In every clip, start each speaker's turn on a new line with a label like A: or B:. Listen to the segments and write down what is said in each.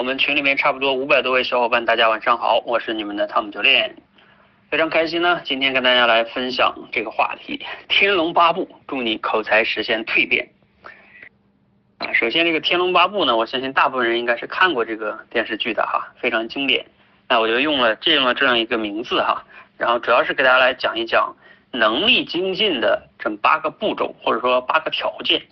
A: 我们群里面差不多五百多位小伙伴，大家晚上好，我是你们的汤姆教练，非常开心呢，今天跟大家来分享这个话题，《天龙八部》，祝你口才实现蜕变。啊，首先这个《天龙八部》呢，我相信大部分人应该是看过这个电视剧的哈，非常经典。那我就用了借用了这样一个名字哈，然后主要是给大家来讲一讲能力精进的这八个步骤，或者说八个条件。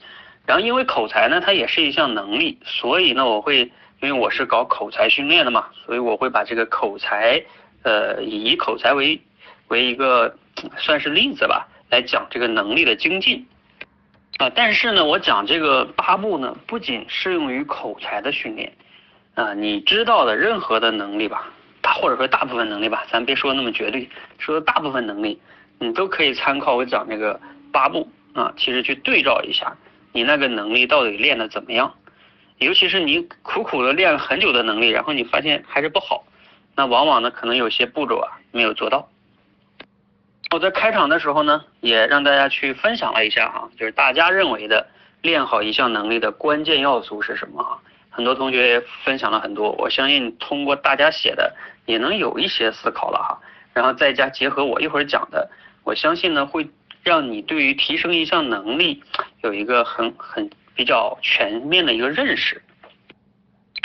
A: 然后因为口才呢，它也是一项能力，所以呢，我会。因为我是搞口才训练的嘛，所以我会把这个口才，呃，以口才为为一个算是例子吧，来讲这个能力的精进啊。但是呢，我讲这个八步呢，不仅适用于口才的训练啊，你知道的任何的能力吧，大或者说大部分能力吧，咱别说那么绝对，说大部分能力，你都可以参考我讲这个八步啊，其实去对照一下，你那个能力到底练的怎么样。尤其是你苦苦的练了很久的能力，然后你发现还是不好，那往往呢可能有些步骤啊没有做到。我在开场的时候呢，也让大家去分享了一下哈，就是大家认为的练好一项能力的关键要素是什么啊？很多同学分享了很多，我相信通过大家写的也能有一些思考了哈。然后再加结合我一会儿讲的，我相信呢会让你对于提升一项能力有一个很很。比较全面的一个认识。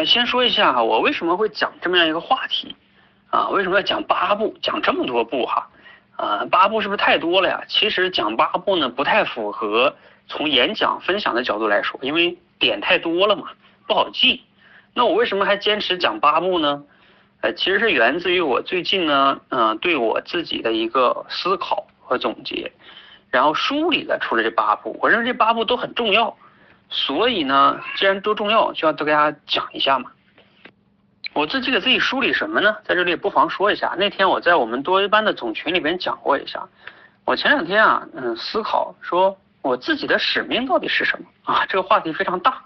A: 先说一下哈，我为什么会讲这么样一个话题啊？为什么要讲八步？讲这么多步哈？啊，八步是不是太多了呀？其实讲八步呢，不太符合从演讲分享的角度来说，因为点太多了嘛，不好记。那我为什么还坚持讲八步呢？呃，其实是源自于我最近呢，嗯，对我自己的一个思考和总结，然后梳理了出了这八步。我认为这八步都很重要。所以呢，既然都重要，就要都给大家讲一下嘛。我自己给自己梳理什么呢？在这里不妨说一下。那天我在我们多一班的总群里边讲过一下。我前两天啊，嗯，思考说我自己的使命到底是什么啊？这个话题非常大，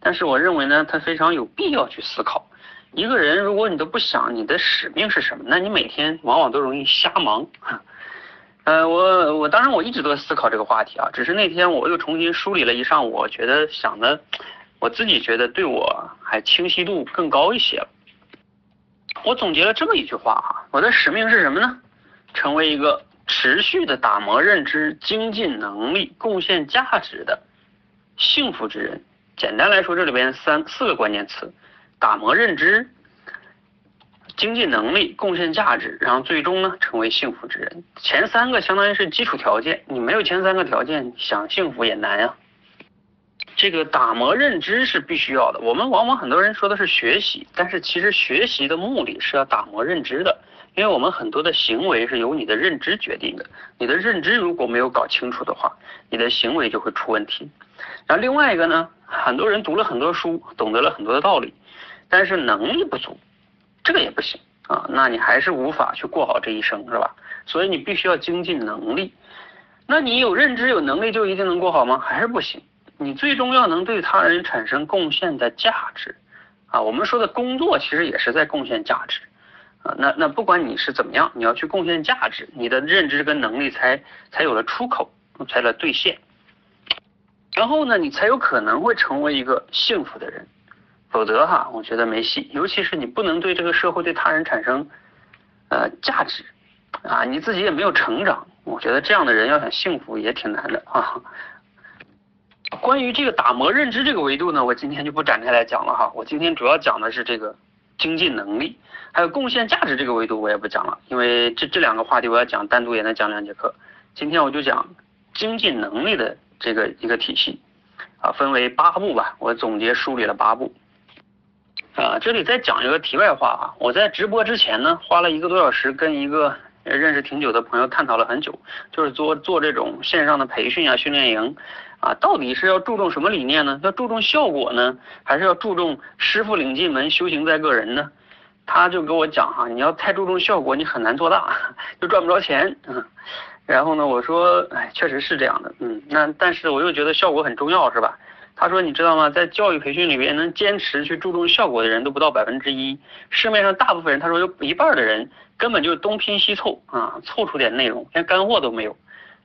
A: 但是我认为呢，它非常有必要去思考。一个人如果你都不想你的使命是什么，那你每天往往都容易瞎忙。呃，我我当然我一直都在思考这个话题啊，只是那天我又重新梳理了一上午，我觉得想的，我自己觉得对我还清晰度更高一些了。我总结了这么一句话啊，我的使命是什么呢？成为一个持续的打磨认知、精进能力、贡献价值的幸福之人。简单来说，这里边三四个关键词：打磨认知。经济能力、贡献价值，然后最终呢成为幸福之人。前三个相当于是基础条件，你没有前三个条件，想幸福也难呀。这个打磨认知是必须要的。我们往往很多人说的是学习，但是其实学习的目的是要打磨认知的，因为我们很多的行为是由你的认知决定的。你的认知如果没有搞清楚的话，你的行为就会出问题。然后另外一个呢，很多人读了很多书，懂得了很多的道理，但是能力不足。这个也不行啊，那你还是无法去过好这一生，是吧？所以你必须要精进能力。那你有认知、有能力就一定能过好吗？还是不行。你最终要能对他人产生贡献的价值啊。我们说的工作其实也是在贡献价值啊。那那不管你是怎么样，你要去贡献价值，你的认知跟能力才才有了出口，才了兑现。然后呢，你才有可能会成为一个幸福的人。否则哈，我觉得没戏。尤其是你不能对这个社会、对他人产生呃价值啊，你自己也没有成长。我觉得这样的人要想幸福也挺难的啊。关于这个打磨认知这个维度呢，我今天就不展开来讲了哈。我今天主要讲的是这个精进能力，还有贡献价值这个维度我也不讲了，因为这这两个话题我要讲单独也能讲两节课。今天我就讲精进能力的这个一个体系啊，分为八步吧，我总结梳理了八步。啊，这里再讲一个题外话啊，我在直播之前呢，花了一个多小时跟一个认识挺久的朋友探讨了很久，就是做做这种线上的培训啊、训练营啊，到底是要注重什么理念呢？要注重效果呢，还是要注重师傅领进门，修行在个人呢？他就跟我讲哈，你要太注重效果，你很难做大，就赚不着钱。嗯，然后呢，我说，哎，确实是这样的，嗯，那但是我又觉得效果很重要，是吧？他说：“你知道吗？在教育培训里边，能坚持去注重效果的人都不到百分之一。市面上大部分人，他说有一半的人根本就是东拼西凑啊，凑出点内容，连干货都没有。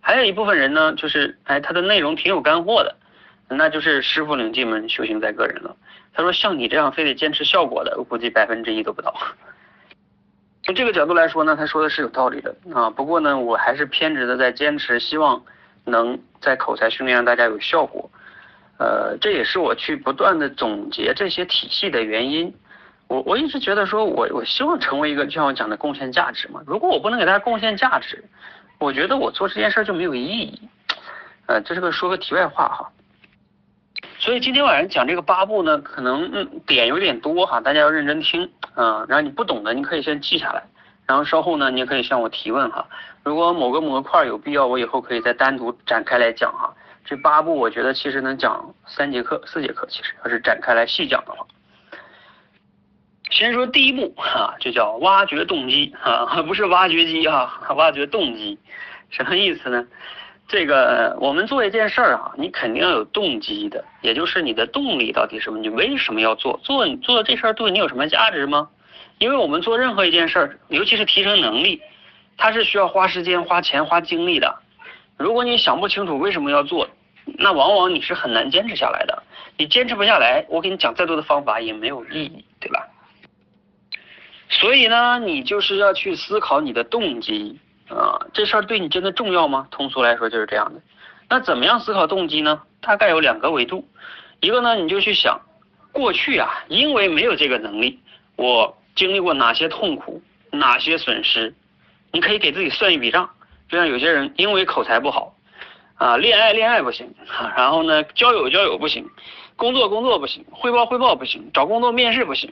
A: 还有一部分人呢，就是哎，他的内容挺有干货的那就是师傅领进门，修行在个人了。他说像你这样非得坚持效果的，我估计百分之一都不到。从这个角度来说呢，他说的是有道理的啊。不过呢，我还是偏执的在坚持，希望能在口才训练让大家有效果。呃，这也是我去不断的总结这些体系的原因。我我一直觉得说，我我希望成为一个就像我讲的贡献价值嘛。如果我不能给大家贡献价值，我觉得我做这件事就没有意义。呃，这是个说个题外话哈。所以今天晚上讲这个八步呢，可能嗯点有点多哈，大家要认真听啊。然后你不懂的，你可以先记下来，然后稍后呢，你也可以向我提问哈。如果某个模块有必要，我以后可以再单独展开来讲哈。这八步我觉得其实能讲三节课、四节课，其实要是展开来细讲的话。先说第一步哈，就叫挖掘动机啊，不是挖掘机哈，挖掘动机，什么意思呢？这个我们做一件事儿啊，你肯定要有动机的，也就是你的动力到底什么？你为什么要做？做你做这事儿对你有什么价值吗？因为我们做任何一件事儿，尤其是提升能力，它是需要花时间、花钱、花精力的。如果你想不清楚为什么要做，那往往你是很难坚持下来的。你坚持不下来，我给你讲再多的方法也没有意义，对吧？所以呢，你就是要去思考你的动机啊，这事儿对你真的重要吗？通俗来说就是这样的。那怎么样思考动机呢？大概有两个维度，一个呢，你就去想过去啊，因为没有这个能力，我经历过哪些痛苦，哪些损失，你可以给自己算一笔账。就像有些人因为口才不好，啊，恋爱恋爱不行，然后呢，交友交友不行，工作工作不行，汇报汇报不行，找工作面试不行，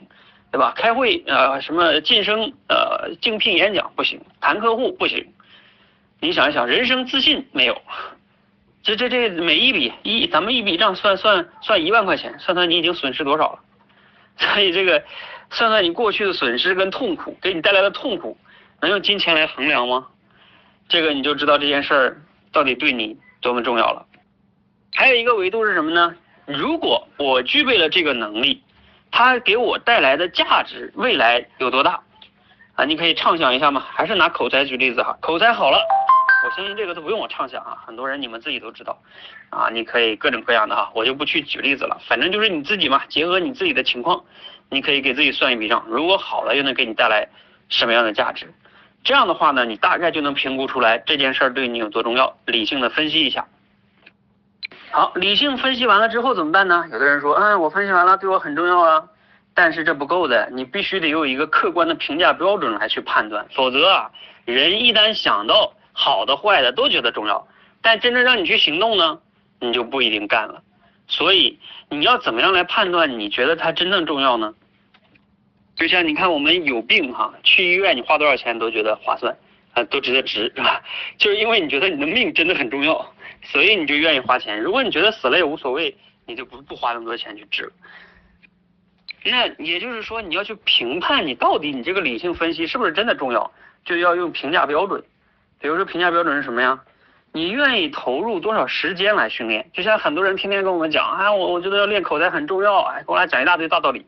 A: 对吧？开会呃什么晋升呃竞聘演讲不行，谈客户不行，你想一想，人生自信没有，这这这每一笔一咱们一笔账算算算一万块钱，算算你已经损失多少了，所以这个算算你过去的损失跟痛苦给你带来的痛苦，能用金钱来衡量吗？这个你就知道这件事儿到底对你多么重要了。还有一个维度是什么呢？如果我具备了这个能力，它给我带来的价值未来有多大啊？你可以畅想一下嘛。还是拿口才举例子哈，口才好了，我相信这个都不用我畅想啊，很多人你们自己都知道啊。你可以各种各样的哈，我就不去举例子了，反正就是你自己嘛，结合你自己的情况，你可以给自己算一笔账，如果好了又能给你带来什么样的价值？这样的话呢，你大概就能评估出来这件事儿对你有多重要，理性的分析一下。好，理性分析完了之后怎么办呢？有的人说，嗯，我分析完了，对我很重要啊，但是这不够的，你必须得有一个客观的评价标准来去判断，否则啊，人一旦想到好的坏的都觉得重要，但真正让你去行动呢，你就不一定干了。所以你要怎么样来判断你觉得它真正重要呢？就像你看，我们有病哈，去医院你花多少钱都觉得划算啊，都值得值是吧？就是因为你觉得你的命真的很重要，所以你就愿意花钱。如果你觉得死了也无所谓，你就不不花那么多钱去治。那也就是说，你要去评判你到底你这个理性分析是不是真的重要，就要用评价标准。比如说评价标准是什么呀？你愿意投入多少时间来训练？就像很多人天天跟我们讲，哎，我我觉得要练口才很重要，哎，跟我来讲一大堆大道理。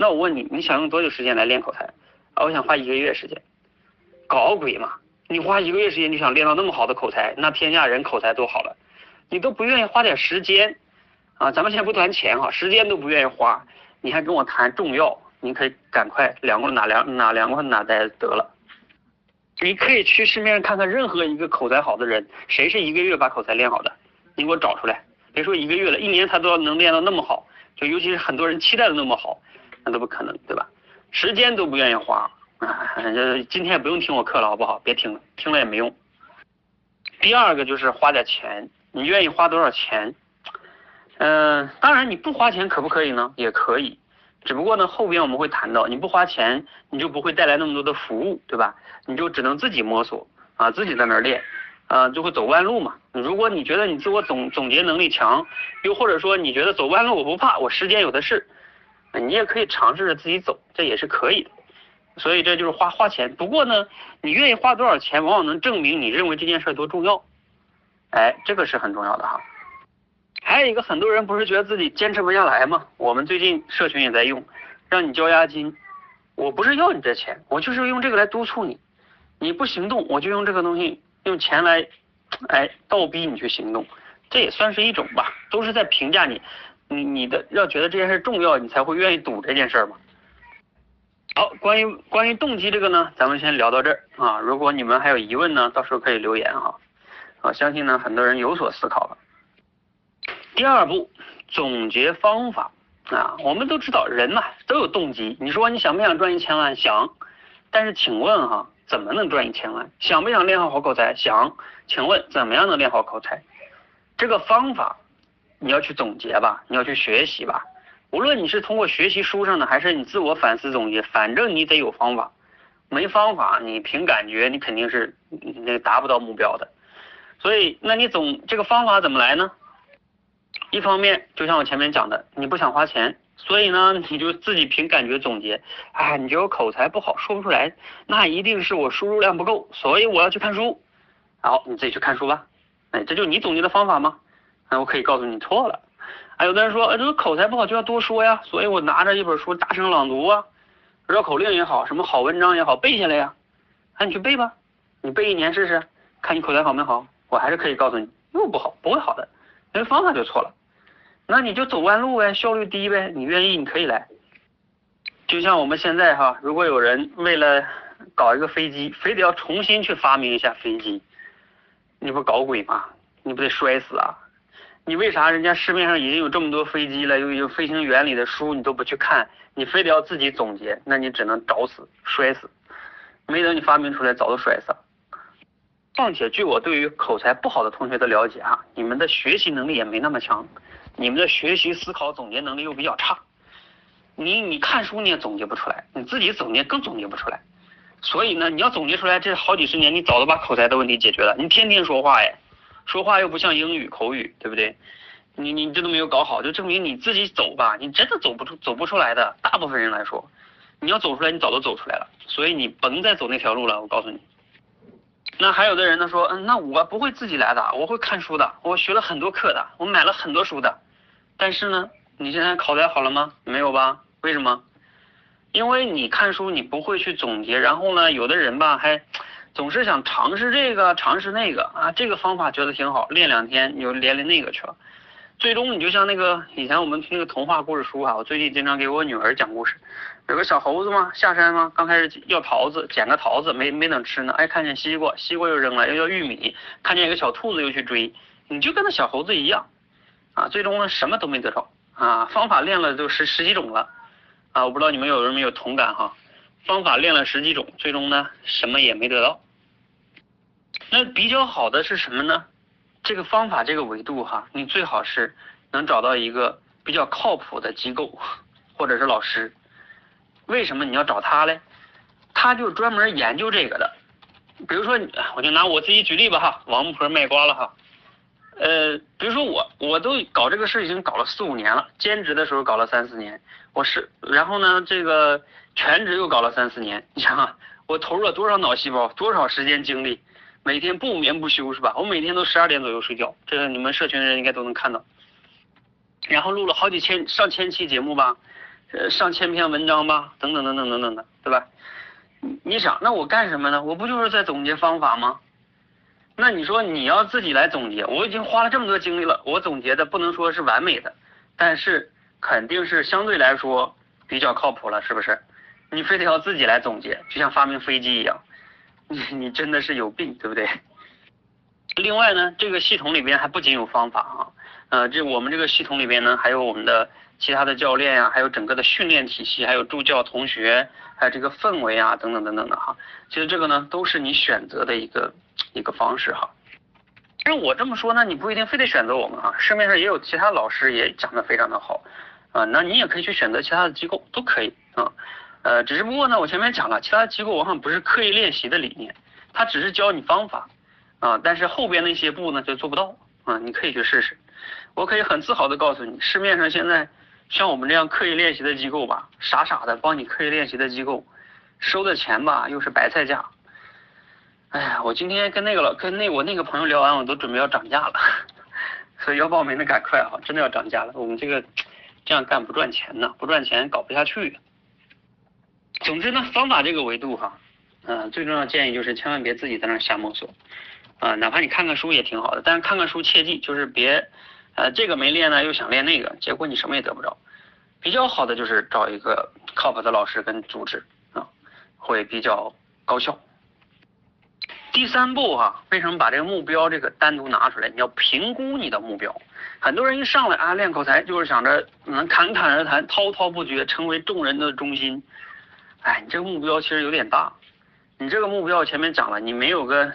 A: 那我问你，你想用多久时间来练口才？啊，我想花一个月时间。搞鬼嘛！你花一个月时间就想练到那么好的口才，那天下人口才都好了，你都不愿意花点时间啊？咱们现在不谈钱哈，时间都不愿意花，你还跟我谈重要？你可以赶快凉快哪凉哪凉快哪待得了。你可以去市面上看看任何一个口才好的人，谁是一个月把口才练好的？你给我找出来。别说一个月了，一年他都要能练到那么好，就尤其是很多人期待的那么好。那都不可能，对吧？时间都不愿意花啊！今天也不用听我课了，好不好？别听了，听了也没用。第二个就是花点钱，你愿意花多少钱？嗯，当然你不花钱可不可以呢？也可以，只不过呢后边我们会谈到，你不花钱，你就不会带来那么多的服务，对吧？你就只能自己摸索啊，自己在那儿练啊，就会走弯路嘛。如果你觉得你自我总总结能力强，又或者说你觉得走弯路我不怕，我时间有的是。你也可以尝试着自己走，这也是可以的。所以这就是花花钱。不过呢，你愿意花多少钱，往往能证明你认为这件事多重要。哎，这个是很重要的哈。还有一个，很多人不是觉得自己坚持不下来吗？我们最近社群也在用，让你交押金。我不是要你这钱，我就是用这个来督促你。你不行动，我就用这个东西，用钱来，哎，倒逼你去行动。这也算是一种吧，都是在评价你，你你的要觉得这件事重要，你才会愿意赌这件事嘛。好，关于关于动机这个呢，咱们先聊到这儿啊。如果你们还有疑问呢，到时候可以留言哈。啊，相信呢很多人有所思考了。第二步，总结方法啊。我们都知道人嘛都有动机。你说你想不想赚一千万？想。但是请问哈，怎么能赚一千万？想不想练好好口才？想。请问怎么样能练好口才？这个方法你要去总结吧，你要去学习吧。无论你是通过学习书上的，还是你自我反思总结，反正你得有方法。没方法，你凭感觉，你肯定是那个达不到目标的。所以，那你总这个方法怎么来呢？一方面，就像我前面讲的，你不想花钱，所以呢，你就自己凭感觉总结。哎，你觉得我口才不好，说不出来，那一定是我输入量不够，所以我要去看书。好，你自己去看书吧。哎，这就是你总结的方法吗？那我可以告诉你错了。还有的人说，呃，这个口才不好就要多说呀，所以我拿着一本书大声朗读啊，绕口令也好，什么好文章也好，背下来呀。那你去背吧，你背一年试试，看你口才好没好。我还是可以告诉你，又不好，不会好的，因为方法就错了。那你就走弯路呗，效率低呗。你愿意，你可以来。就像我们现在哈，如果有人为了搞一个飞机，非得要重新去发明一下飞机，你不搞鬼吗？你不得摔死啊？你为啥人家市面上已经有这么多飞机了，又有飞行原理的书，你都不去看？你非得要自己总结，那你只能找死、摔死。没等你发明出来，早都摔死了。况且，据我对于口才不好的同学的了解哈，你们的学习能力也没那么强，你们的学习、思考、总结能力又比较差。你你看书你也总结不出来，你自己总结更总结不出来。所以呢，你要总结出来，这好几十年你早都把口才的问题解决了。你天天说话哎。说话又不像英语口语，对不对？你你这都没有搞好，就证明你自己走吧，你真的走不出走不出来的。大部分人来说，你要走出来，你早都走出来了。所以你甭再走那条路了，我告诉你。那还有的人呢说，嗯，那我不会自己来的，我会看书的，我学了很多课的，我买了很多书的。但是呢，你现在考得好了吗？没有吧？为什么？因为你看书你不会去总结，然后呢，有的人吧还。总是想尝试这个，尝试那个啊，这个方法觉得挺好，练两天你就练练那个去了。最终你就像那个以前我们那个童话故事书啊，我最近经常给我女儿讲故事。有个小猴子嘛，下山嘛，刚开始要桃子，捡个桃子没没等吃呢，哎，看见西瓜，西瓜又扔了，又要玉米，看见一个小兔子又去追，你就跟那小猴子一样啊，最终呢什么都没得着啊，方法练了就十十几种了啊，我不知道你们有人没有同感哈。方法练了十几种，最终呢什么也没得到。那比较好的是什么呢？这个方法这个维度哈，你最好是能找到一个比较靠谱的机构或者是老师。为什么你要找他嘞？他就专门研究这个的。比如说，我就拿我自己举例吧哈，王婆卖瓜了哈。呃，比如说我，我都搞这个事已经搞了四五年了，兼职的时候搞了三四年，我是，然后呢，这个全职又搞了三四年，你想啊，我投入了多少脑细胞，多少时间精力，每天不眠不休是吧？我每天都十二点左右睡觉，这个你们社群的人应该都能看到。然后录了好几千上千期节目吧，呃，上千篇文章吧，等等等等等等的，对吧？你想，那我干什么呢？我不就是在总结方法吗？那你说你要自己来总结，我已经花了这么多精力了，我总结的不能说是完美的，但是肯定是相对来说比较靠谱了，是不是？你非得要自己来总结，就像发明飞机一样，你你真的是有病，对不对？另外呢，这个系统里边还不仅有方法啊，呃，这我们这个系统里边呢，还有我们的其他的教练呀，还有整个的训练体系，还有助教同学，还有这个氛围啊，等等等等的哈。其实这个呢，都是你选择的一个。一个方式哈，其实我这么说呢，你不一定非得选择我们哈，市面上也有其他老师也讲的非常的好啊，那你也可以去选择其他的机构都可以啊，呃只是不过呢，我前面讲了，其他机构往往不是刻意练习的理念，他只是教你方法啊，但是后边那些步呢就做不到啊，你可以去试试，我可以很自豪的告诉你，市面上现在像我们这样刻意练习的机构吧，傻傻的帮你刻意练习的机构，收的钱吧又是白菜价。哎呀，我今天跟那个老跟那我那个朋友聊完，我都准备要涨价了，所以要报名的赶快啊，真的要涨价了。我们这个这样干不赚钱呢，不赚钱搞不下去。总之呢，方法这个维度哈，嗯，最重要的建议就是千万别自己在那瞎摸索，啊，哪怕你看看书也挺好的，但是看看书切记就是别，呃，这个没练呢又想练那个，结果你什么也得不着。比较好的就是找一个靠谱的老师跟组织啊，会比较高效。第三步哈，为什么把这个目标这个单独拿出来？你要评估你的目标。很多人一上来啊练口才，就是想着能侃侃而谈、滔滔不绝，成为众人的中心。哎，你这个目标其实有点大。你这个目标前面讲了，你没有个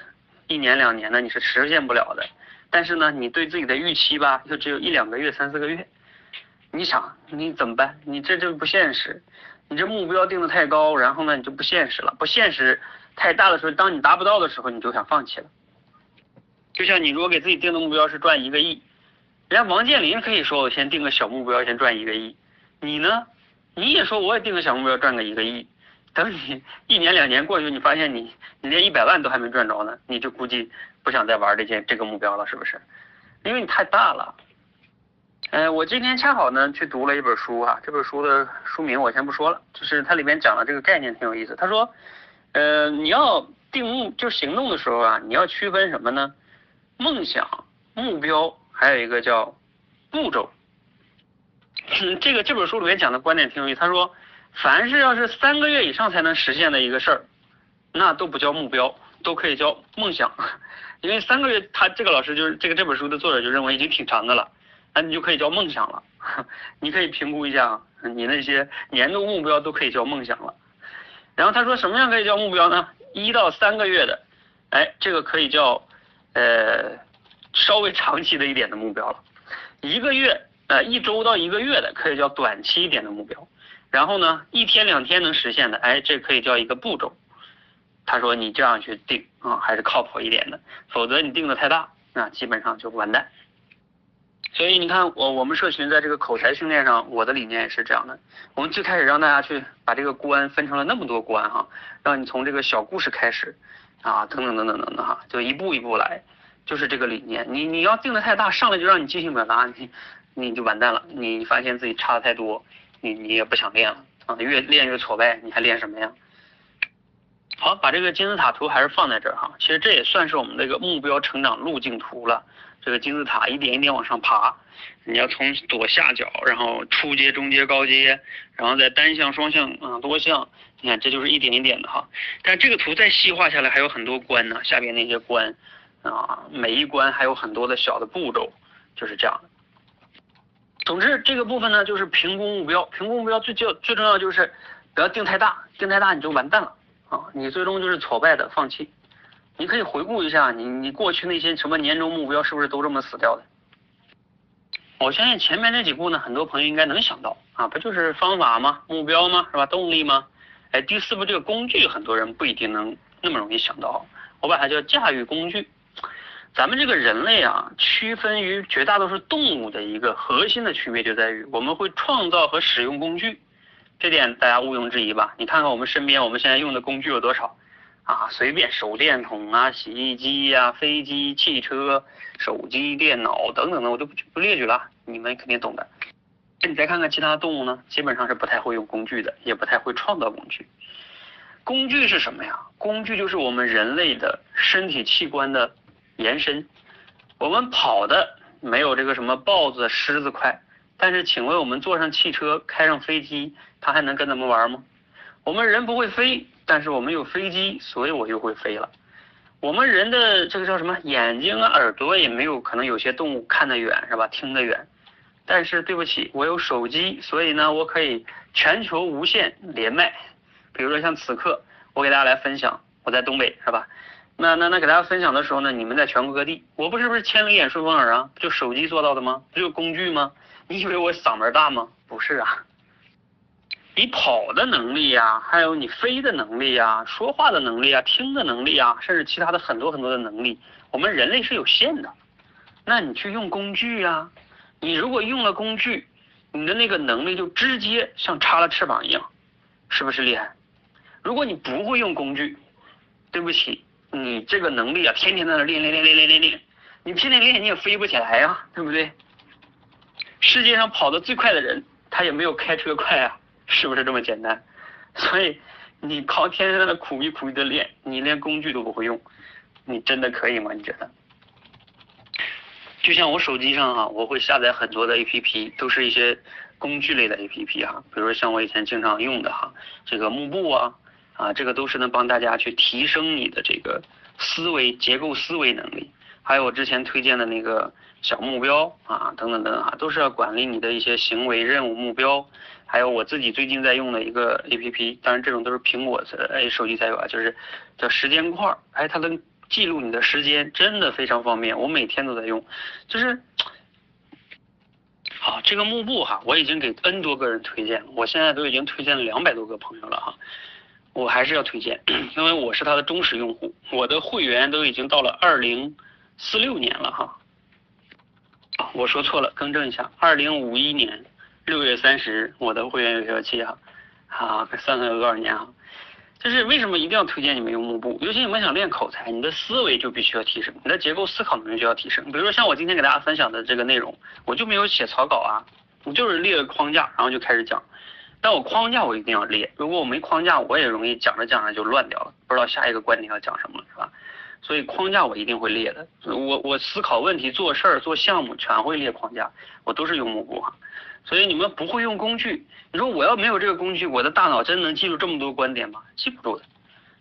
A: 一年两年的，你是实现不了的。但是呢，你对自己的预期吧，就只有一两个月、三四个月。你想你怎么办？你这就不现实。你这目标定的太高，然后呢，你就不现实了。不现实。太大的时候，当你达不到的时候，你就想放弃了。就像你如果给自己定的目标是赚一个亿，人家王健林可以说我先定个小目标，先赚一个亿。你呢？你也说我也定个小目标赚个一个亿。等你一年两年过去，你发现你你连一百万都还没赚着呢，你就估计不想再玩这件这个目标了，是不是？因为你太大了。呃，我今天恰好呢去读了一本书啊，这本书的书名我先不说了，就是它里面讲的这个概念挺有意思。他说。呃，你要定目就行动的时候啊，你要区分什么呢？梦想、目标，还有一个叫步骤。嗯 这个这本书里面讲的观点挺有意思。他说，凡是要是三个月以上才能实现的一个事儿，那都不叫目标，都可以叫梦想。因为三个月，他这个老师就是这个这本书的作者就认为已经挺长的了，那你就可以叫梦想了。你可以评估一下，你那些年度目标都可以叫梦想了。然后他说什么样可以叫目标呢？一到三个月的，哎，这个可以叫呃稍微长期的一点的目标了。一个月呃一周到一个月的可以叫短期一点的目标。然后呢，一天两天能实现的，哎，这可以叫一个步骤。他说你这样去定啊，还是靠谱一点的。否则你定的太大，那基本上就完蛋。所以你看，我我们社群在这个口才训练上，我的理念也是这样的。我们最开始让大家去把这个关分成了那么多关哈，让你从这个小故事开始，啊，等等等等等等哈，就一步一步来，就是这个理念。你你要定的太大，上来就让你即兴表达，你你就完蛋了。你发现自己差的太多，你你也不想练了啊，越练越挫败，你还练什么呀？好，把这个金字塔图还是放在这儿哈。其实这也算是我们这个目标成长路径图了。这个金字塔一点一点往上爬，你要从左下角，然后初阶、中阶、高阶，然后再单向、双向啊多项，你看这就是一点一点的哈。但这个图再细化下来还有很多关呢，下边那些关啊，每一关还有很多的小的步骤，就是这样。总之这个部分呢就是评估目标，评估目标最就最重要就是不要定太大，定太大你就完蛋了啊，你最终就是挫败的放弃。你可以回顾一下，你你过去那些什么年终目标是不是都这么死掉的？我相信前面那几步呢，很多朋友应该能想到啊，不就是方法吗？目标吗？是吧？动力吗？哎，第四步这个工具，很多人不一定能那么容易想到。我把它叫驾驭工具。咱们这个人类啊，区分于绝大多数动物的一个核心的区别就在于，我们会创造和使用工具，这点大家毋庸置疑吧？你看看我们身边，我们现在用的工具有多少？啊，随便手电筒啊，洗衣机呀，飞机、汽车、手机、电脑等等的，我就不不列举了，你们肯定懂的。那你再看看其他动物呢，基本上是不太会用工具的，也不太会创造工具。工具是什么呀？工具就是我们人类的身体器官的延伸。我们跑的没有这个什么豹子、狮子快，但是请问我们坐上汽车、开上飞机，它还能跟咱们玩吗？我们人不会飞。但是我们有飞机，所以我就会飞了。我们人的这个叫什么眼睛啊、耳朵也没有可能有些动物看得远是吧？听得远。但是对不起，我有手机，所以呢，我可以全球无线连麦。比如说像此刻，我给大家来分享，我在东北是吧？那那那给大家分享的时候呢，你们在全国各地，我不是不是千里眼顺风耳啊？就手机做到的吗？不就工具吗？你以为我嗓门大吗？不是啊。你跑的能力呀，还有你飞的能力呀，说话的能力啊，听的能力啊，甚至其他的很多很多的能力，我们人类是有限的。那你去用工具呀，你如果用了工具，你的那个能力就直接像插了翅膀一样，是不是厉害？如果你不会用工具，对不起，你这个能力啊，天天在那练练练练练练练，你天天练你也飞不起来呀，对不对？世界上跑得最快的人，他也没有开车快啊。是不是这么简单？所以你靠天天在那苦逼苦逼的练，你连工具都不会用，你真的可以吗？你觉得？就像我手机上哈，我会下载很多的 A P P，都是一些工具类的 A P P 哈，比如说像我以前经常用的哈，这个幕布啊，啊，这个都是能帮大家去提升你的这个思维结构思维能力，还有我之前推荐的那个小目标啊，等等等等哈，都是要管理你的一些行为任务目标，还有我自己最近在用的一个 A P P，当然这种都是苹果的哎手机才有啊，就是叫时间块，哎，它能。记录你的时间真的非常方便，我每天都在用。就是，好，这个幕布哈，我已经给 N 多个人推荐了，我现在都已经推荐了两百多个朋友了哈。我还是要推荐，因为我是他的忠实用户，我的会员都已经到了二零四六年了哈。啊，我说错了，更正一下，二零五一年六月三十日，我的会员有效期哈。好，算算有多少年啊？就是为什么一定要推荐你们用幕布？尤其你们想练口才，你的思维就必须要提升，你的结构思考能力就要提升。比如说像我今天给大家分享的这个内容，我就没有写草稿啊，我就是列个框架，然后就开始讲。但我框架我一定要列，如果我没框架，我也容易讲着讲着就乱掉了，不知道下一个观点要讲什么了，是吧？所以框架我一定会列的。我我思考问题、做事儿、做项目全会列框架，我都是用幕布哈。所以你们不会用工具，你说我要没有这个工具，我的大脑真能记住这么多观点吗？记不住的，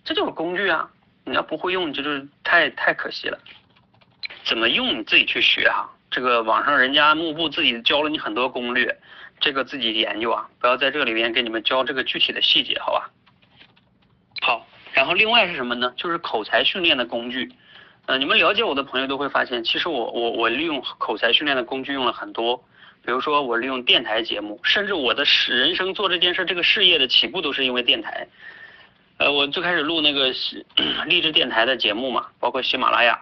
A: 这就是工具啊！你要不会用，这就是太太可惜了。怎么用你自己去学哈，这个网上人家幕布自己教了你很多攻略，这个自己研究啊，不要在这里边给你们教这个具体的细节，好吧？好，然后另外是什么呢？就是口才训练的工具。呃，你们了解我的朋友都会发现，其实我我我利用口才训练的工具用了很多。比如说，我利用电台节目，甚至我的人生做这件事，这个事业的起步都是因为电台。呃，我最开始录那个 励志电台的节目嘛，包括喜马拉雅，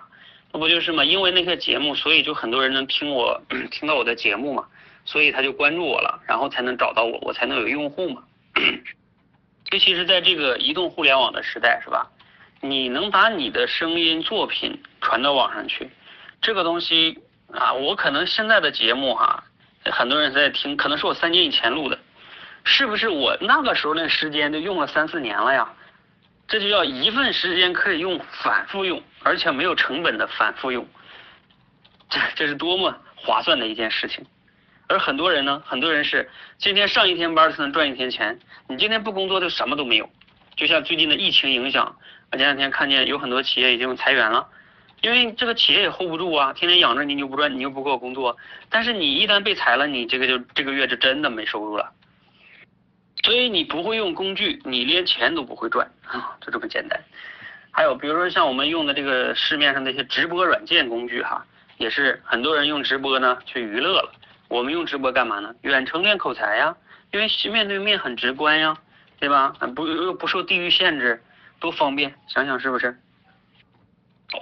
A: 那不就是嘛？因为那个节目，所以就很多人能听我 听到我的节目嘛，所以他就关注我了，然后才能找到我，我才能有用户嘛。尤其是在这个移动互联网的时代，是吧？你能把你的声音作品传到网上去，这个东西啊，我可能现在的节目哈。很多人在听，可能是我三年以前录的，是不是我那个时候那时间都用了三四年了呀？这就叫一份时间可以用反复用，而且没有成本的反复用，这 这是多么划算的一件事情。而很多人呢，很多人是今天上一天班才能赚一天钱，你今天不工作就什么都没有。就像最近的疫情影响，我前两天看见有很多企业已经裁员了。因为这个企业也 hold 不住啊，天天养着你，你又不赚，你又不给我工作。但是你一旦被裁了，你这个就这个月就真的没收入了。所以你不会用工具，你连钱都不会赚啊，就这么简单。还有比如说像我们用的这个市面上那些直播软件工具哈，也是很多人用直播呢去娱乐了。我们用直播干嘛呢？远程练口才呀，因为面对面很直观呀，对吧？不又不受地域限制，多方便，想想是不是？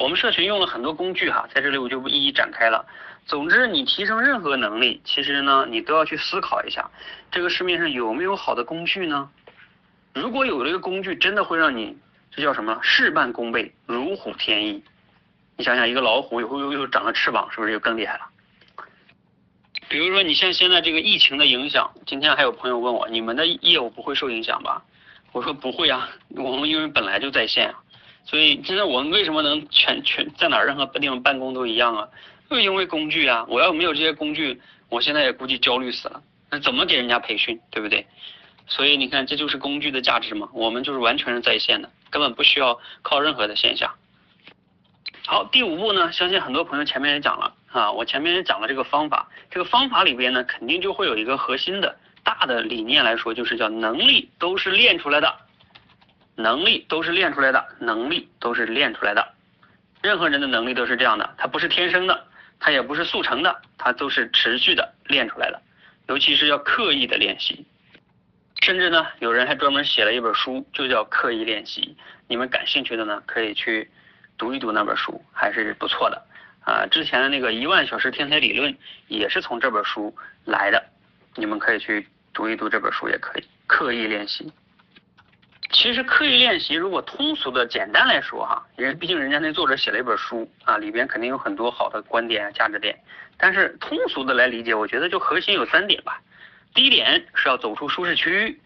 A: 我们社群用了很多工具哈，在这里我就不一一展开了。总之，你提升任何能力，其实呢，你都要去思考一下，这个市面上有没有好的工具呢？如果有这个工具，真的会让你这叫什么事半功倍，如虎添翼。你想想，一个老虎以后又又长了翅膀，是不是就更厉害了？比如说，你像现在这个疫情的影响，今天还有朋友问我，你们的业务不会受影响吧？我说不会啊，我们因为本来就在线啊。所以现在我们为什么能全全在哪任何地方办公都一样啊？就因为工具啊！我要没有这些工具，我现在也估计焦虑死了。那怎么给人家培训，对不对？所以你看，这就是工具的价值嘛。我们就是完全是在线的，根本不需要靠任何的线下。好，第五步呢，相信很多朋友前面也讲了啊，我前面也讲了这个方法。这个方法里边呢，肯定就会有一个核心的大的理念来说，就是叫能力都是练出来的。能力都是练出来的，能力都是练出来的。任何人的能力都是这样的，他不是天生的，他也不是速成的，他都是持续的练出来的。尤其是要刻意的练习，甚至呢，有人还专门写了一本书，就叫刻意练习。你们感兴趣的呢，可以去读一读那本书，还是不错的。啊，之前的那个一万小时天才理论也是从这本书来的，你们可以去读一读这本书，也可以刻意练习。其实刻意练习，如果通俗的简单来说哈，因为毕竟人家那作者写了一本书啊，里边肯定有很多好的观点啊、价值点。但是通俗的来理解，我觉得就核心有三点吧。第一点是要走出舒适区，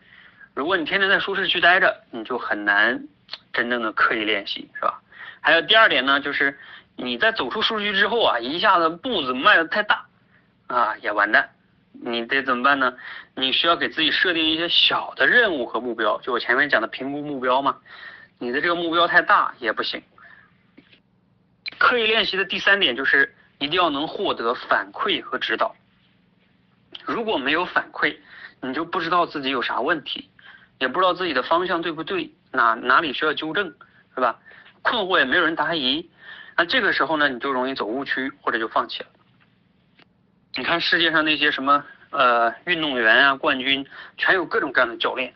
A: 如果你天天在舒适区待着，你就很难真正的刻意练习，是吧？还有第二点呢，就是你在走出数据之后啊，一下子步子迈的太大，啊也完蛋。你得怎么办呢？你需要给自己设定一些小的任务和目标，就我前面讲的评估目标嘛。你的这个目标太大也不行。刻意练习的第三点就是一定要能获得反馈和指导。如果没有反馈，你就不知道自己有啥问题，也不知道自己的方向对不对，哪哪里需要纠正，是吧？困惑也没有人答疑，那这个时候呢，你就容易走误区或者就放弃了。你看世界上那些什么呃运动员啊冠军，全有各种各样的教练，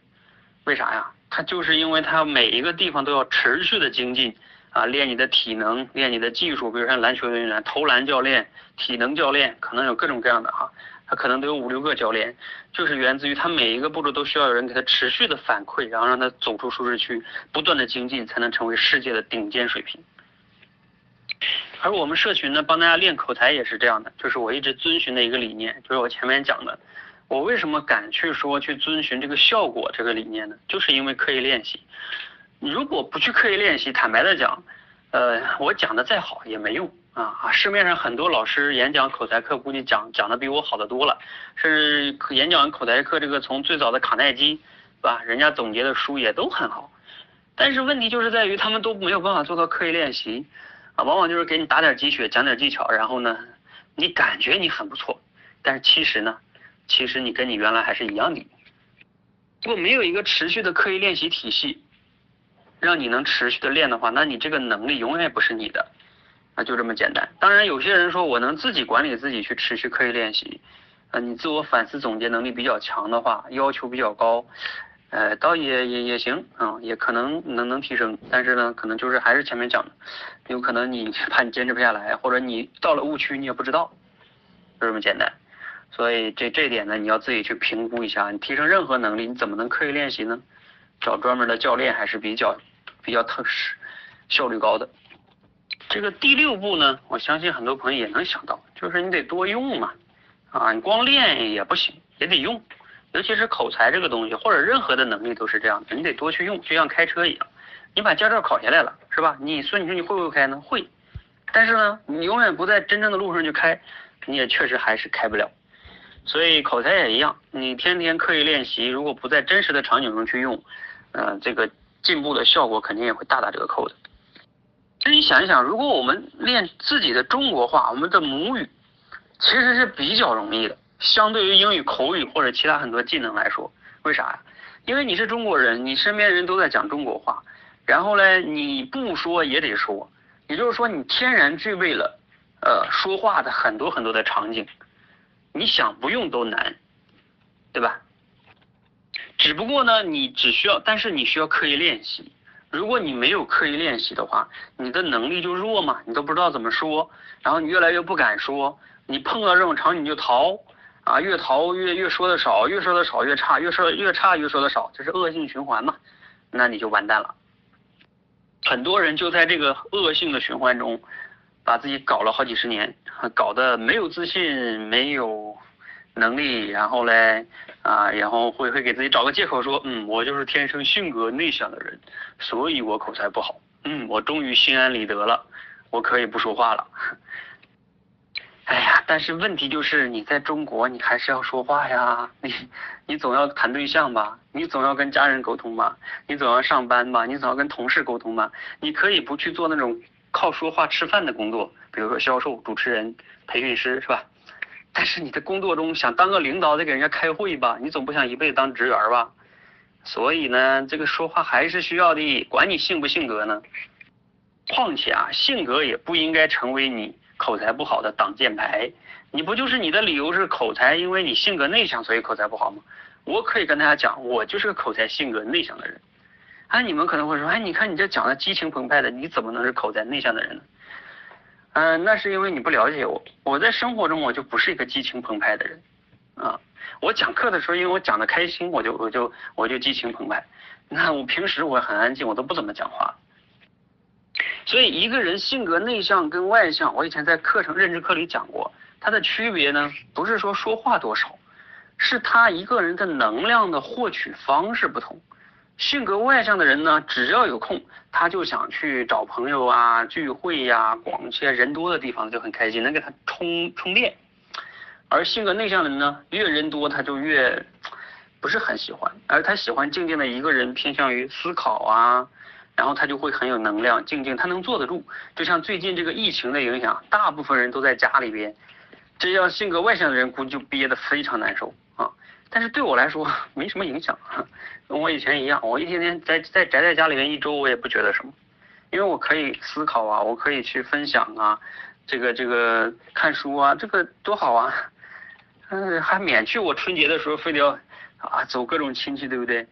A: 为啥呀？他就是因为他每一个地方都要持续的精进啊，练你的体能，练你的技术，比如像篮球运动员，投篮教练、体能教练，可能有各种各样的哈，他可能都有五六个教练，就是源自于他每一个步骤都需要有人给他持续的反馈，然后让他走出舒适区，不断的精进，才能成为世界的顶尖水平。而我们社群呢，帮大家练口才也是这样的，就是我一直遵循的一个理念，就是我前面讲的，我为什么敢去说去遵循这个效果这个理念呢？就是因为刻意练习。如果不去刻意练习，坦白的讲，呃，我讲的再好也没用啊啊！市面上很多老师演讲口才课，估计讲讲的比我好的多了，甚至演讲口才课这个从最早的卡耐基，是吧？人家总结的书也都很好，但是问题就是在于他们都没有办法做到刻意练习。啊，往往就是给你打点鸡血，讲点技巧，然后呢，你感觉你很不错，但是其实呢，其实你跟你原来还是一样的。如果没有一个持续的刻意练习体系，让你能持续的练的话，那你这个能力永远不是你的，啊，就这么简单。当然，有些人说我能自己管理自己去持续刻意练习，啊，你自我反思总结能力比较强的话，要求比较高。呃，倒也也也行啊，也可能能能提升，但是呢，可能就是还是前面讲的，有可能你 怕你坚持不下来，或者你到了误区你也不知道，就这么简单。所以这这点呢，你要自己去评估一下。你提升任何能力，你怎么能刻意练习呢？找专门的教练还是比较比较特实，效率高的。这个第六步呢，我相信很多朋友也能想到，就是你得多用嘛，啊，你光练也不行，也得用。尤其是口才这个东西，或者任何的能力都是这样的，你得多去用，就像开车一样。你把驾照考下来了，是吧？你说你说你会不会开呢？会。但是呢，你永远不在真正的路上去开，你也确实还是开不了。所以口才也一样，你天天刻意练习，如果不在真实的场景中去用，嗯，这个进步的效果肯定也会大打折扣的。其实你想一想，如果我们练自己的中国话，我们的母语，其实是比较容易的。相对于英语口语或者其他很多技能来说，为啥呀？因为你是中国人，你身边人都在讲中国话，然后呢，你不说也得说，也就是说你天然具备了，呃，说话的很多很多的场景，你想不用都难，对吧？只不过呢，你只需要，但是你需要刻意练习。如果你没有刻意练习的话，你的能力就弱嘛，你都不知道怎么说，然后你越来越不敢说，你碰到这种场景就逃。啊，越逃越越说的少，越说的少越差，越说越差越说的少，这是恶性循环嘛？那你就完蛋了。很多人就在这个恶性的循环中，把自己搞了好几十年，搞得没有自信，没有能力，然后嘞啊，然后会会给自己找个借口说，嗯，我就是天生性格内向的人，所以我口才不好。嗯，我终于心安理得了，我可以不说话了。哎呀，但是问题就是你在中国，你还是要说话呀，你你总要谈对象吧，你总要跟家人沟通吧，你总要上班吧，你总要跟同事沟通吧。你可以不去做那种靠说话吃饭的工作，比如说销售、主持人、培训师，是吧？但是你在工作中想当个领导，得给人家开会吧，你总不想一辈子当职员吧？所以呢，这个说话还是需要的，管你性不性格呢。况且啊，性格也不应该成为你。口才不好的挡箭牌，你不就是你的理由是口才，因为你性格内向，所以口才不好吗？我可以跟大家讲，我就是个口才性格内向的人。哎，你们可能会说，哎，你看你这讲的激情澎湃的，你怎么能是口才内向的人呢？嗯，那是因为你不了解我，我在生活中我就不是一个激情澎湃的人啊。我讲课的时候，因为我讲的开心，我就我就我就激情澎湃。那我平时我很安静，我都不怎么讲话。所以一个人性格内向跟外向，我以前在课程认知课里讲过，它的区别呢，不是说说话多少，是他一个人的能量的获取方式不同。性格外向的人呢，只要有空，他就想去找朋友啊、聚会呀、逛些人多的地方，就很开心，能给他充充电。而性格内向的人呢，越人多他就越不是很喜欢，而他喜欢静静的一个人，偏向于思考啊，然后他就会很有能量，静静他能坐得住。就像最近这个疫情的影响，大部分人都在家里边，这样性格外向的人估计就憋得非常难受啊。但是对我来说没什么影响，跟我以前一样，我一天天在在宅在家里面一周，我也不觉得什么，因为我可以思考啊，我可以去分享啊，这个这个看书啊，这个多好啊。嗯，还免去我春节的时候非得要啊走各种亲戚，对不对？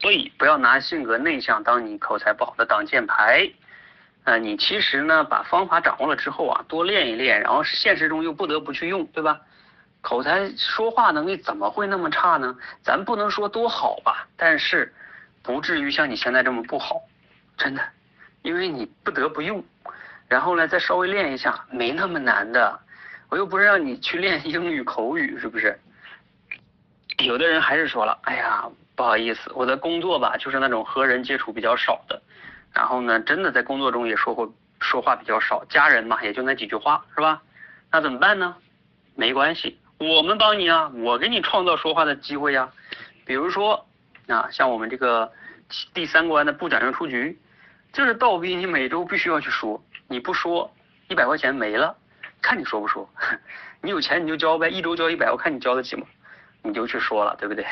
A: 所以不要拿性格内向当你口才不好的挡箭牌。呃，你其实呢把方法掌握了之后啊，多练一练，然后现实中又不得不去用，对吧？口才说话能力怎么会那么差呢？咱不能说多好吧，但是不至于像你现在这么不好，真的，因为你不得不用，然后呢再稍微练一下，没那么难的。我又不是让你去练英语口语，是不是？有的人还是说了，哎呀，不好意思，我的工作吧，就是那种和人接触比较少的，然后呢，真的在工作中也说过说话比较少，家人嘛，也就那几句话，是吧？那怎么办呢？没关系，我们帮你啊，我给你创造说话的机会呀。比如说啊，像我们这个第三关的部长要出局，就是倒逼你每周必须要去说，你不说，一百块钱没了。看你说不说，你有钱你就交呗，一周交一百，我看你交得起吗？你就去说了，对不对？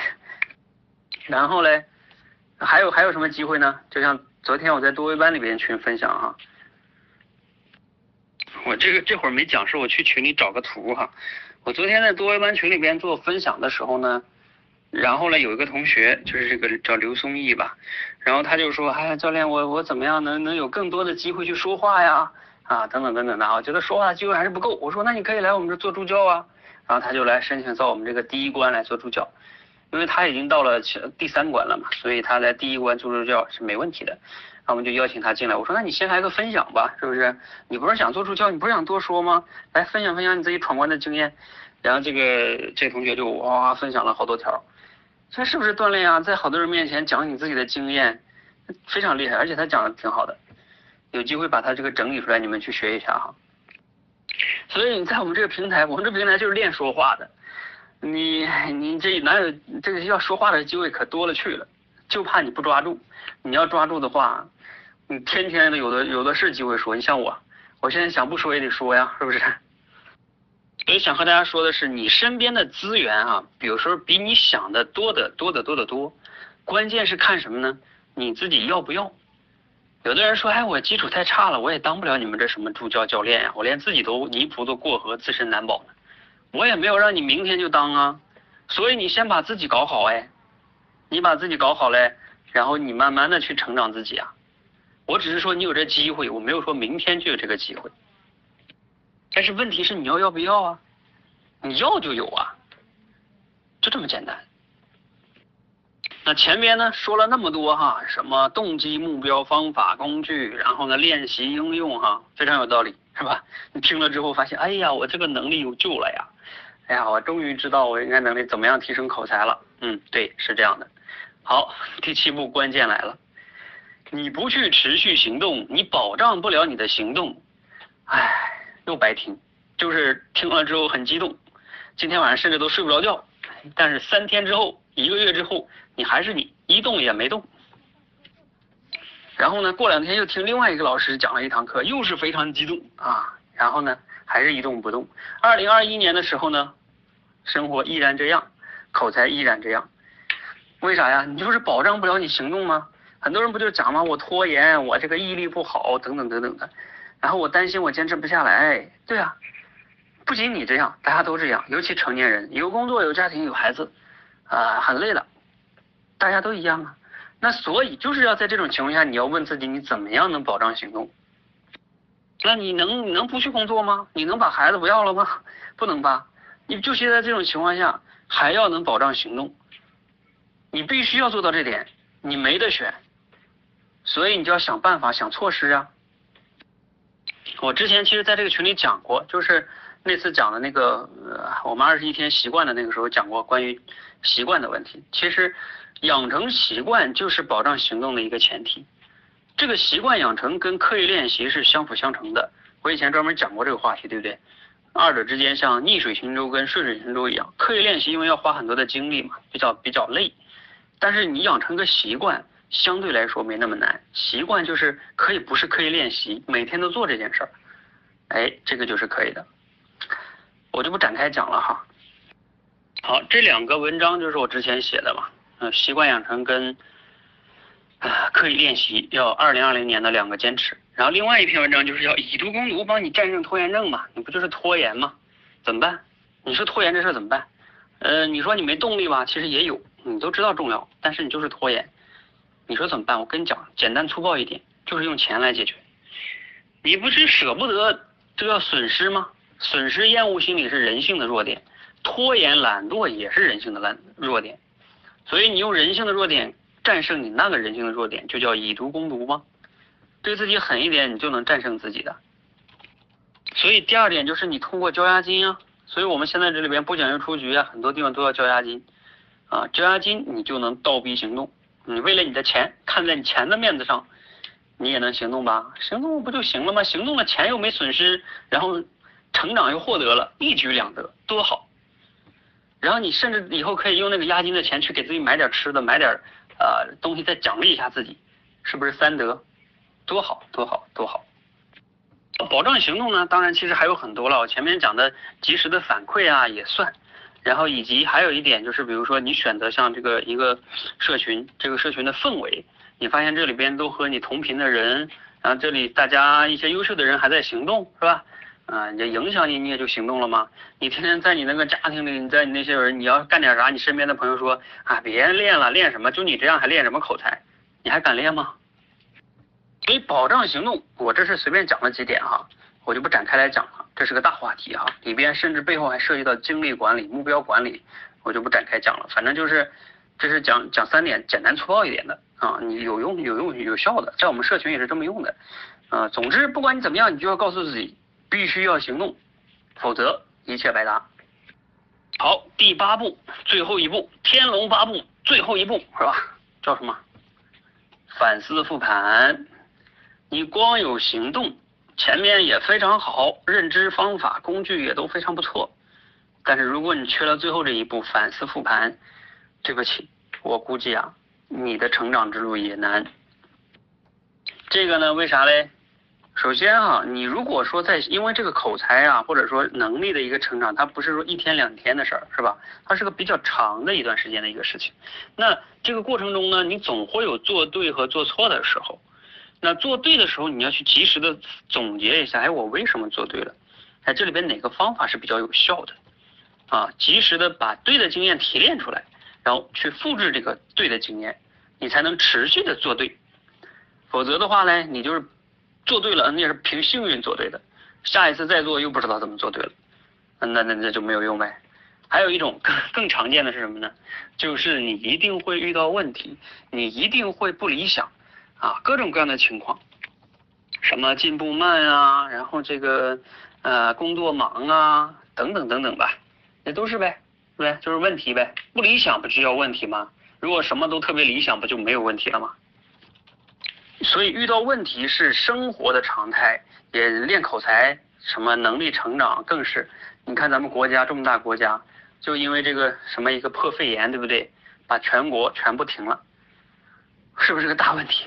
A: 然后嘞，还有还有什么机会呢？就像昨天我在多维班里边群分享哈，我这个这会儿没讲，是我去群里找个图哈。我昨天在多维班群里边做分享的时候呢，然后呢有一个同学就是这个叫刘松义吧，然后他就说，哎呀教练我我怎么样能能有更多的机会去说话呀？啊，等等等等的，我觉得说话机会还是不够。我说那你可以来我们这做助教啊，然后他就来申请到我们这个第一关来做助教，因为他已经到了第三关了嘛，所以他在第一关做助教是没问题的。那我们就邀请他进来，我说那你先来个分享吧，是不是？你不是想做助教，你不是想多说吗？来分享分享你自己闯关的经验。然后这个这同学就哇分享了好多条，这是不是锻炼啊？在好多人面前讲你自己的经验，非常厉害，而且他讲的挺好的。有机会把他这个整理出来，你们去学一下哈。所以你在我们这个平台，我们这平台就是练说话的。你你这哪有这个要说话的机会可多了去了，就怕你不抓住。你要抓住的话，你天天的有的有的是机会说。你像我，我现在想不说也得说呀，是不是？所以想和大家说的是，你身边的资源啊，有时候比你想的多的多的多的多。关键是看什么呢？你自己要不要？有的人说，哎，我基础太差了，我也当不了你们这什么助教教练呀，我连自己都泥菩萨过河，自身难保呢。我也没有让你明天就当啊，所以你先把自己搞好哎，你把自己搞好嘞，然后你慢慢的去成长自己啊。我只是说你有这机会，我没有说明天就有这个机会。但是问题是你要要不要啊？你要就有啊，就这么简单。那前边呢说了那么多哈，什么动机、目标、方法、工具，然后呢练习应用哈，非常有道理，是吧？你听了之后发现，哎呀，我这个能力有救了呀！哎呀，我终于知道我应该能力怎么样提升口才了。嗯，对，是这样的。好，第七步关键来了，你不去持续行动，你保障不了你的行动。哎，又白听，就是听了之后很激动，今天晚上甚至都睡不着觉。但是三天之后，一个月之后。你还是你一动也没动，然后呢，过两天又听另外一个老师讲了一堂课，又是非常激动啊，然后呢，还是一动不动。二零二一年的时候呢，生活依然这样，口才依然这样，为啥呀？你就是保障不了你行动吗？很多人不就讲吗？我拖延，我这个毅力不好，等等等等的，然后我担心我坚持不下来。对啊，不仅你这样，大家都这样，尤其成年人，有工作、有家庭、有孩子，啊，很累了。大家都一样啊，那所以就是要在这种情况下，你要问自己，你怎么样能保障行动？那你能能不去工作吗？你能把孩子不要了吗？不能吧？你就现在这种情况下，还要能保障行动，你必须要做到这点，你没得选，所以你就要想办法想措施啊。我之前其实在这个群里讲过，就是那次讲的那个呃我们二十一天习惯的那个时候讲过关于习惯的问题，其实。养成习惯就是保障行动的一个前提。这个习惯养成跟刻意练习是相辅相成的。我以前专门讲过这个话题，对不对？二者之间像逆水行舟跟顺水行舟一样，刻意练习因为要花很多的精力嘛，比较比较累。但是你养成个习惯，相对来说没那么难。习惯就是可以不是刻意练习，每天都做这件事儿，哎，这个就是可以的。我就不展开讲了哈。好，这两个文章就是我之前写的嘛，嗯，习惯养成跟。啊，刻意练习要二零二零年的两个坚持，然后另外一篇文章就是要以毒攻毒，帮你战胜拖延症嘛？你不就是拖延吗？怎么办？你说拖延这事怎么办？呃，你说你没动力吧？其实也有，你都知道重要，但是你就是拖延。你说怎么办？我跟你讲，简单粗暴一点，就是用钱来解决。你不是舍不得就要损失吗？损失厌恶心理是人性的弱点，拖延懒惰也是人性的懒弱点，所以你用人性的弱点。战胜你那个人性的弱点，就叫以毒攻毒吗？对自己狠一点，你就能战胜自己的。所以第二点就是你通过交押金啊，所以我们现在这里边不讲究出局啊，很多地方都要交押金啊，交押金你就能倒逼行动。你为了你的钱，看在你钱的面子上，你也能行动吧？行动不就行了吗？行动了，钱又没损失，然后成长又获得了，一举两得，多好。然后你甚至以后可以用那个押金的钱去给自己买点吃的，买点。呃，东西再奖励一下自己，是不是三得？多好，多好，多好！保障行动呢？当然，其实还有很多了。我前面讲的及时的反馈啊，也算。然后以及还有一点就是，比如说你选择像这个一个社群，这个社群的氛围，你发现这里边都和你同频的人，然后这里大家一些优秀的人还在行动，是吧？啊，你影响你，你也就行动了吗？你天天在你那个家庭里，你在你那些人，你要干点啥？你身边的朋友说啊，别练了，练什么？就你这样还练什么口才？你还敢练吗？所以保障行动，我这是随便讲了几点哈，我就不展开来讲了，这是个大话题哈，里边甚至背后还涉及到精力管理、目标管理，我就不展开讲了。反正就是，这是讲讲三点，简单粗暴一点的啊，你有用、有用、有效的，在我们社群也是这么用的啊。总之，不管你怎么样，你就要告诉自己。必须要行动，否则一切白搭。好，第八步，最后一步，天龙八部最后一步是吧？叫什么？反思复盘。你光有行动，前面也非常好，认知方法工具也都非常不错。但是如果你缺了最后这一步，反思复盘，对不起，我估计啊，你的成长之路也难。这个呢，为啥嘞？首先哈，你如果说在因为这个口才啊，或者说能力的一个成长，它不是说一天两天的事儿，是吧？它是个比较长的一段时间的一个事情。那这个过程中呢，你总会有做对和做错的时候。那做对的时候，你要去及时的总结一下，哎，我为什么做对了？哎，这里边哪个方法是比较有效的？啊，及时的把对的经验提炼出来，然后去复制这个对的经验，你才能持续的做对。否则的话呢，你就是。做对了，你也是凭幸运做对的，下一次再做又不知道怎么做对了，那那那就没有用呗。还有一种更更常见的是什么呢？就是你一定会遇到问题，你一定会不理想啊，各种各样的情况，什么进步慢啊，然后这个呃工作忙啊，等等等等吧，那都是呗，对，就是问题呗。不理想不就叫问题吗？如果什么都特别理想，不就没有问题了吗？所以遇到问题是生活的常态，也练口才，什么能力成长更是。你看咱们国家这么大国家，就因为这个什么一个破肺炎，对不对？把全国全部停了，是不是个大问题？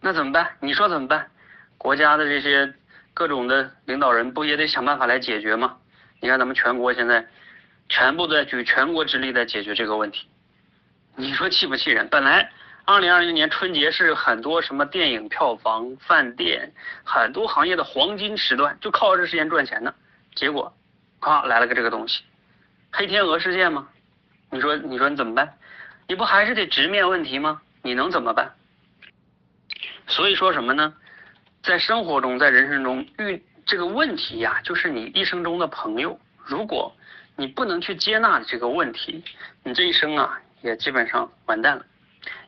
A: 那怎么办？你说怎么办？国家的这些各种的领导人不也得想办法来解决吗？你看咱们全国现在全部在举全国之力在解决这个问题，你说气不气人？本来。二零二零年春节是很多什么电影票房、饭店很多行业的黄金时段，就靠这时间赚钱呢。结果，啊，来了个这个东西，黑天鹅事件吗？你说，你说你怎么办？你不还是得直面问题吗？你能怎么办？所以说什么呢？在生活中，在人生中遇这个问题呀，就是你一生中的朋友。如果你不能去接纳这个问题，你这一生啊，也基本上完蛋了。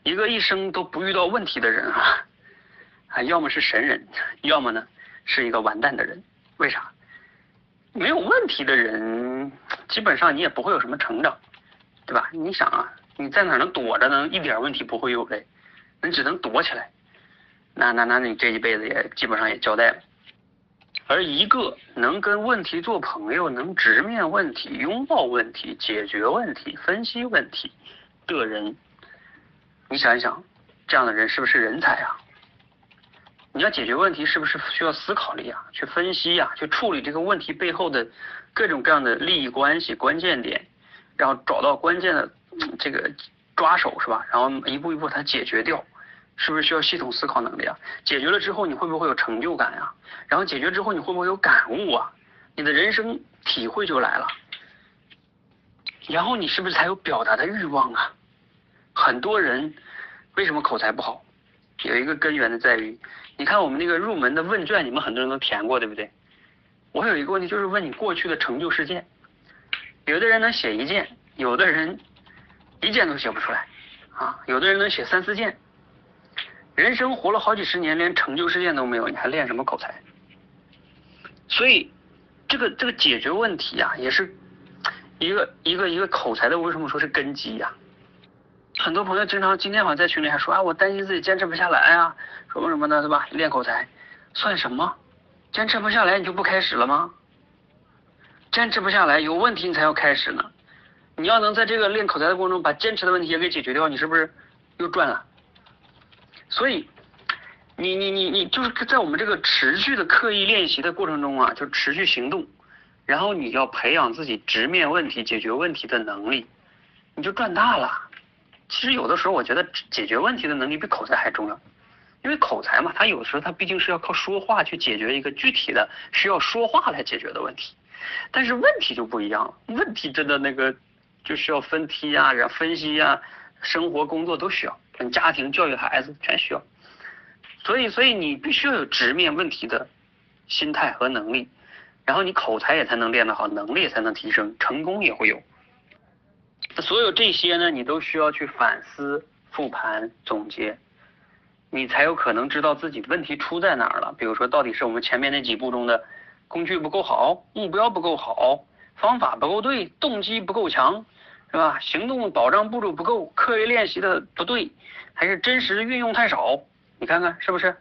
A: 一个一生都不遇到问题的人啊，啊，要么是神人，要么呢是一个完蛋的人。为啥？没有问题的人，基本上你也不会有什么成长，对吧？你想啊，你在哪能躲着呢？一点问题不会有嘞，你只能躲起来，那那那你这一辈子也基本上也交代了。而一个能跟问题做朋友，能直面问题、拥抱问题、解决问题、分析问题的人，你想一想，这样的人是不是人才啊？你要解决问题，是不是需要思考力啊？去分析呀，去处理这个问题背后的各种各样的利益关系、关键点，然后找到关键的这个抓手是吧？然后一步一步它解决掉。是不是需要系统思考能力啊？解决了之后，你会不会有成就感呀？然后解决之后，你会不会有感悟啊？你的人生体会就来了。然后你是不是才有表达的欲望啊？很多人为什么口才不好？有一个根源的在于，你看我们那个入门的问卷，你们很多人都填过，对不对？我有一个问题，就是问你过去的成就事件。有的人能写一件，有的人一件都写不出来啊，有的人能写三四件。人生活了好几十年，连成就事件都没有，你还练什么口才？所以，这个这个解决问题呀，也是一个一个一个口才的，为什么说是根基呀？很多朋友经常今天好像在群里还说啊，我担心自己坚持不下来啊，什么什么的，对吧？练口才算什么？坚持不下来你就不开始了吗？坚持不下来有问题你才要开始呢。你要能在这个练口才的过程中把坚持的问题也给解决掉，你是不是又赚了？所以，你你你你就是在我们这个持续的刻意练习的过程中啊，就持续行动，然后你要培养自己直面问题、解决问题的能力，你就赚大了。其实有的时候我觉得解决问题的能力比口才还重要，因为口才嘛，它有时候它毕竟是要靠说话去解决一个具体的需要说话来解决的问题，但是问题就不一样了，问题真的那个就需要分析啊，然后分析呀，生活工作都需要。家庭教育孩子全需要，所以所以你必须要有直面问题的心态和能力，然后你口才也才能练得好，能力才能提升，成功也会有。所有这些呢，你都需要去反思、复盘、总结，你才有可能知道自己问题出在哪儿了。比如说，到底是我们前面那几步中的工具不够好，目标不够好，方法不够对，动机不够强。是吧？行动保障步骤不够，刻意练习的不对，还是真实运用太少？你看看是不是？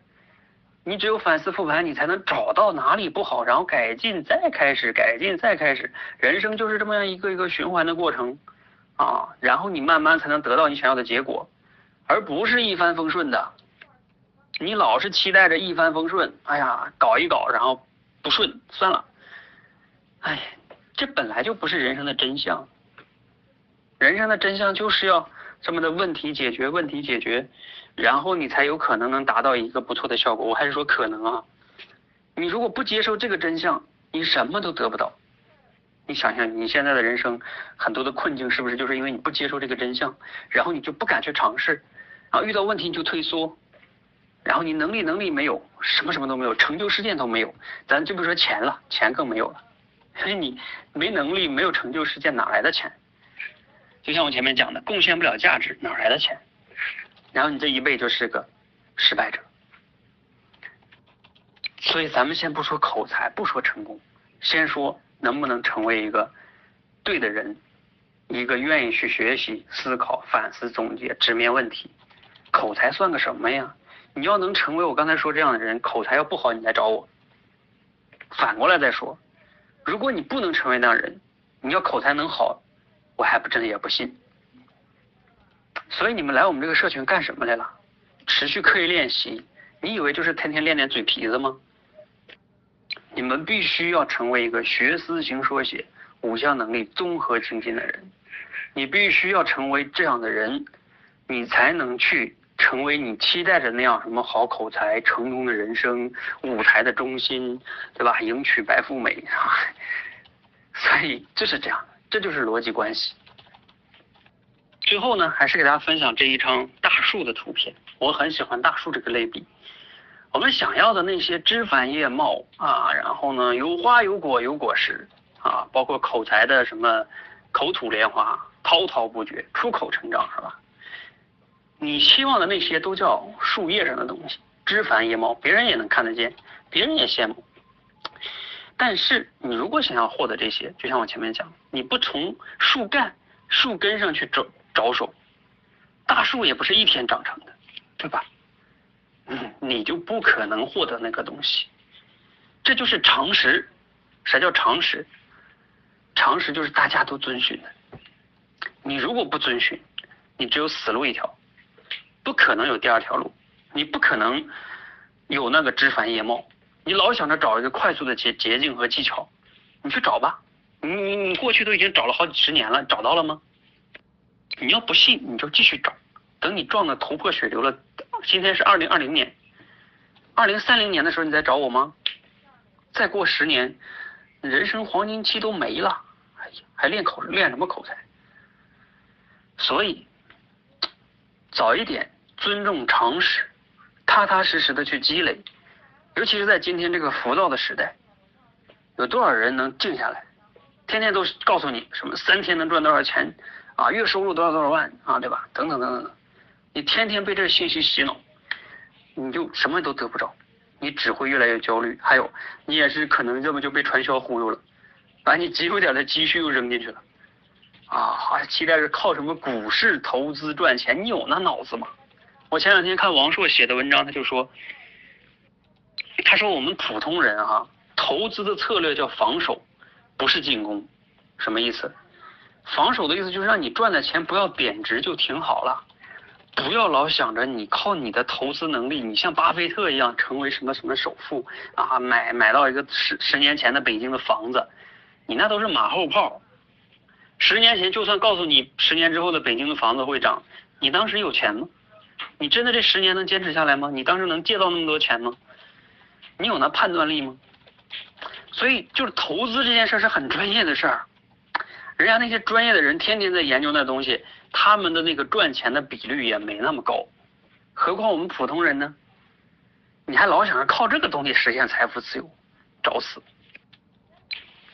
A: 你只有反思复盘，你才能找到哪里不好，然后改进，再开始改进，再开始。人生就是这么样一个一个循环的过程啊，然后你慢慢才能得到你想要的结果，而不是一帆风顺的。你老是期待着一帆风顺，哎呀，搞一搞然后不顺，算了。哎，这本来就不是人生的真相。人生的真相就是要这么的问题解决，问题解决，然后你才有可能能达到一个不错的效果。我还是说可能啊，你如果不接受这个真相，你什么都得不到。你想想你现在的人生很多的困境，是不是就是因为你不接受这个真相，然后你就不敢去尝试，然后遇到问题你就退缩，然后你能力能力没有，什么什么都没有，成就事件都没有，咱就不说钱了，钱更没有了，所 以你没能力没有成就事件哪来的钱？就像我前面讲的，贡献不了价值，哪来的钱？然后你这一辈就是个失败者。所以咱们先不说口才，不说成功，先说能不能成为一个对的人，一个愿意去学习、思考、反思、总结、直面问题。口才算个什么呀？你要能成为我刚才说这样的人，口才要不好，你来找我。反过来再说，如果你不能成为那样人，你要口才能好。我还不真的也不信，所以你们来我们这个社群干什么来了？持续刻意练习，你以为就是天天练练嘴皮子吗？你们必须要成为一个学思行说写五项能力综合精进的人，你必须要成为这样的人，你才能去成为你期待着那样什么好口才、成功的人生、舞台的中心，对吧？迎娶白富美啊！所以就是这样。这就是逻辑关系。最后呢，还是给大家分享这一张大树的图片。我很喜欢大树这个类比。我们想要的那些枝繁叶茂啊，然后呢有花有果有果实啊，包括口才的什么口吐莲花、滔滔不绝、出口成章，是吧？你希望的那些都叫树叶上的东西，枝繁叶茂，别人也能看得见，别人也羡慕。但是你如果想要获得这些，就像我前面讲，你不从树干、树根上去着着手，大树也不是一天长成的，对吧？嗯，你就不可能获得那个东西，这就是常识。啥叫常识？常识就是大家都遵循的。你如果不遵循，你只有死路一条，不可能有第二条路，你不可能有那个枝繁叶茂。你老想着找一个快速的捷捷径和技巧，你去找吧。你你你过去都已经找了好几十年了，找到了吗？你要不信，你就继续找。等你撞得头破血流了，今天是二零二零年，二零三零年的时候你再找我吗？再过十年，人生黄金期都没了，哎呀，还练口练什么口才？所以，早一点尊重常识，踏踏实实的去积累。尤其是在今天这个浮躁的时代，有多少人能静下来？天天都告诉你什么三天能赚多少钱啊，月收入多少多少万啊，对吧？等等等等等，你天天被这信息洗脑，你就什么都得不着，你只会越来越焦虑。还有，你也是可能要么就被传销忽悠了，把你极有点的积蓄又扔进去了。啊，还期待着靠什么股市投资赚钱？你有那脑子吗？我前两天看王朔写的文章，他就说，他说我们普通人啊，投资的策略叫防守，不是进攻。什么意思？防守的意思就是让你赚的钱不要贬值就挺好了，不要老想着你靠你的投资能力，你像巴菲特一样成为什么什么首富啊，买买到一个十十年前的北京的房子，你那都是马后炮。十年前就算告诉你十年之后的北京的房子会涨，你当时有钱吗？你真的这十年能坚持下来吗？你当时能借到那么多钱吗？你有那判断力吗？所以就是投资这件事是很专业的事儿，人家那些专业的人天天在研究那东西，他们的那个赚钱的比率也没那么高，何况我们普通人呢？你还老想着靠这个东西实现财富自由，找死！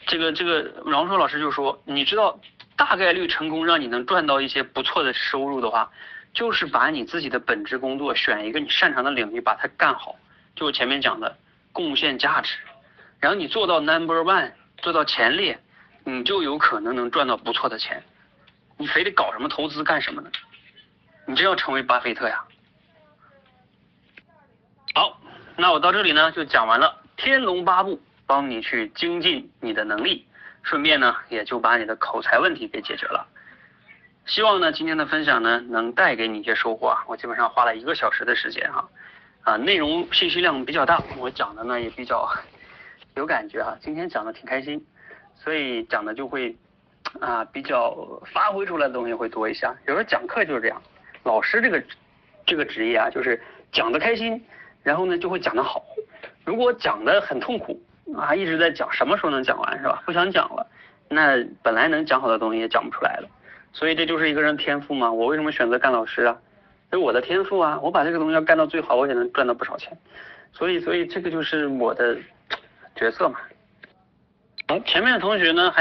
A: 这个这个王硕老师就说，你知道。大概率成功让你能赚到一些不错的收入的话，就是把你自己的本职工作选一个你擅长的领域，把它干好。就我前面讲的，贡献价值，然后你做到 number one，做到前列，你就有可能能赚到不错的钱。你非得搞什么投资干什么呢？你真要成为巴菲特呀？好，那我到这里呢就讲完了《天龙八部》，帮你去精进你的能力。顺便呢，也就把你的口才问题给解决了。希望呢，今天的分享呢，能带给你一些收获啊。我基本上花了一个小时的时间哈，啊，啊内容信息量比较大，我讲的呢也比较有感觉哈。今天讲的挺开心，所以讲的就会啊比较发挥出来的东西会多一些。有时候讲课就是这样，老师这个这个职业啊，就是讲的开心，然后呢就会讲的好。如果讲的很痛苦。啊，一直在讲，什么时候能讲完是吧？不想讲了，那本来能讲好的东西也讲不出来了。所以这就是一个人天赋嘛。我为什么选择干老师啊？是我的天赋啊！我把这个东西要干到最好，我也能赚到不少钱。所以，所以这个就是我的角色嘛。好，前面的同学呢还。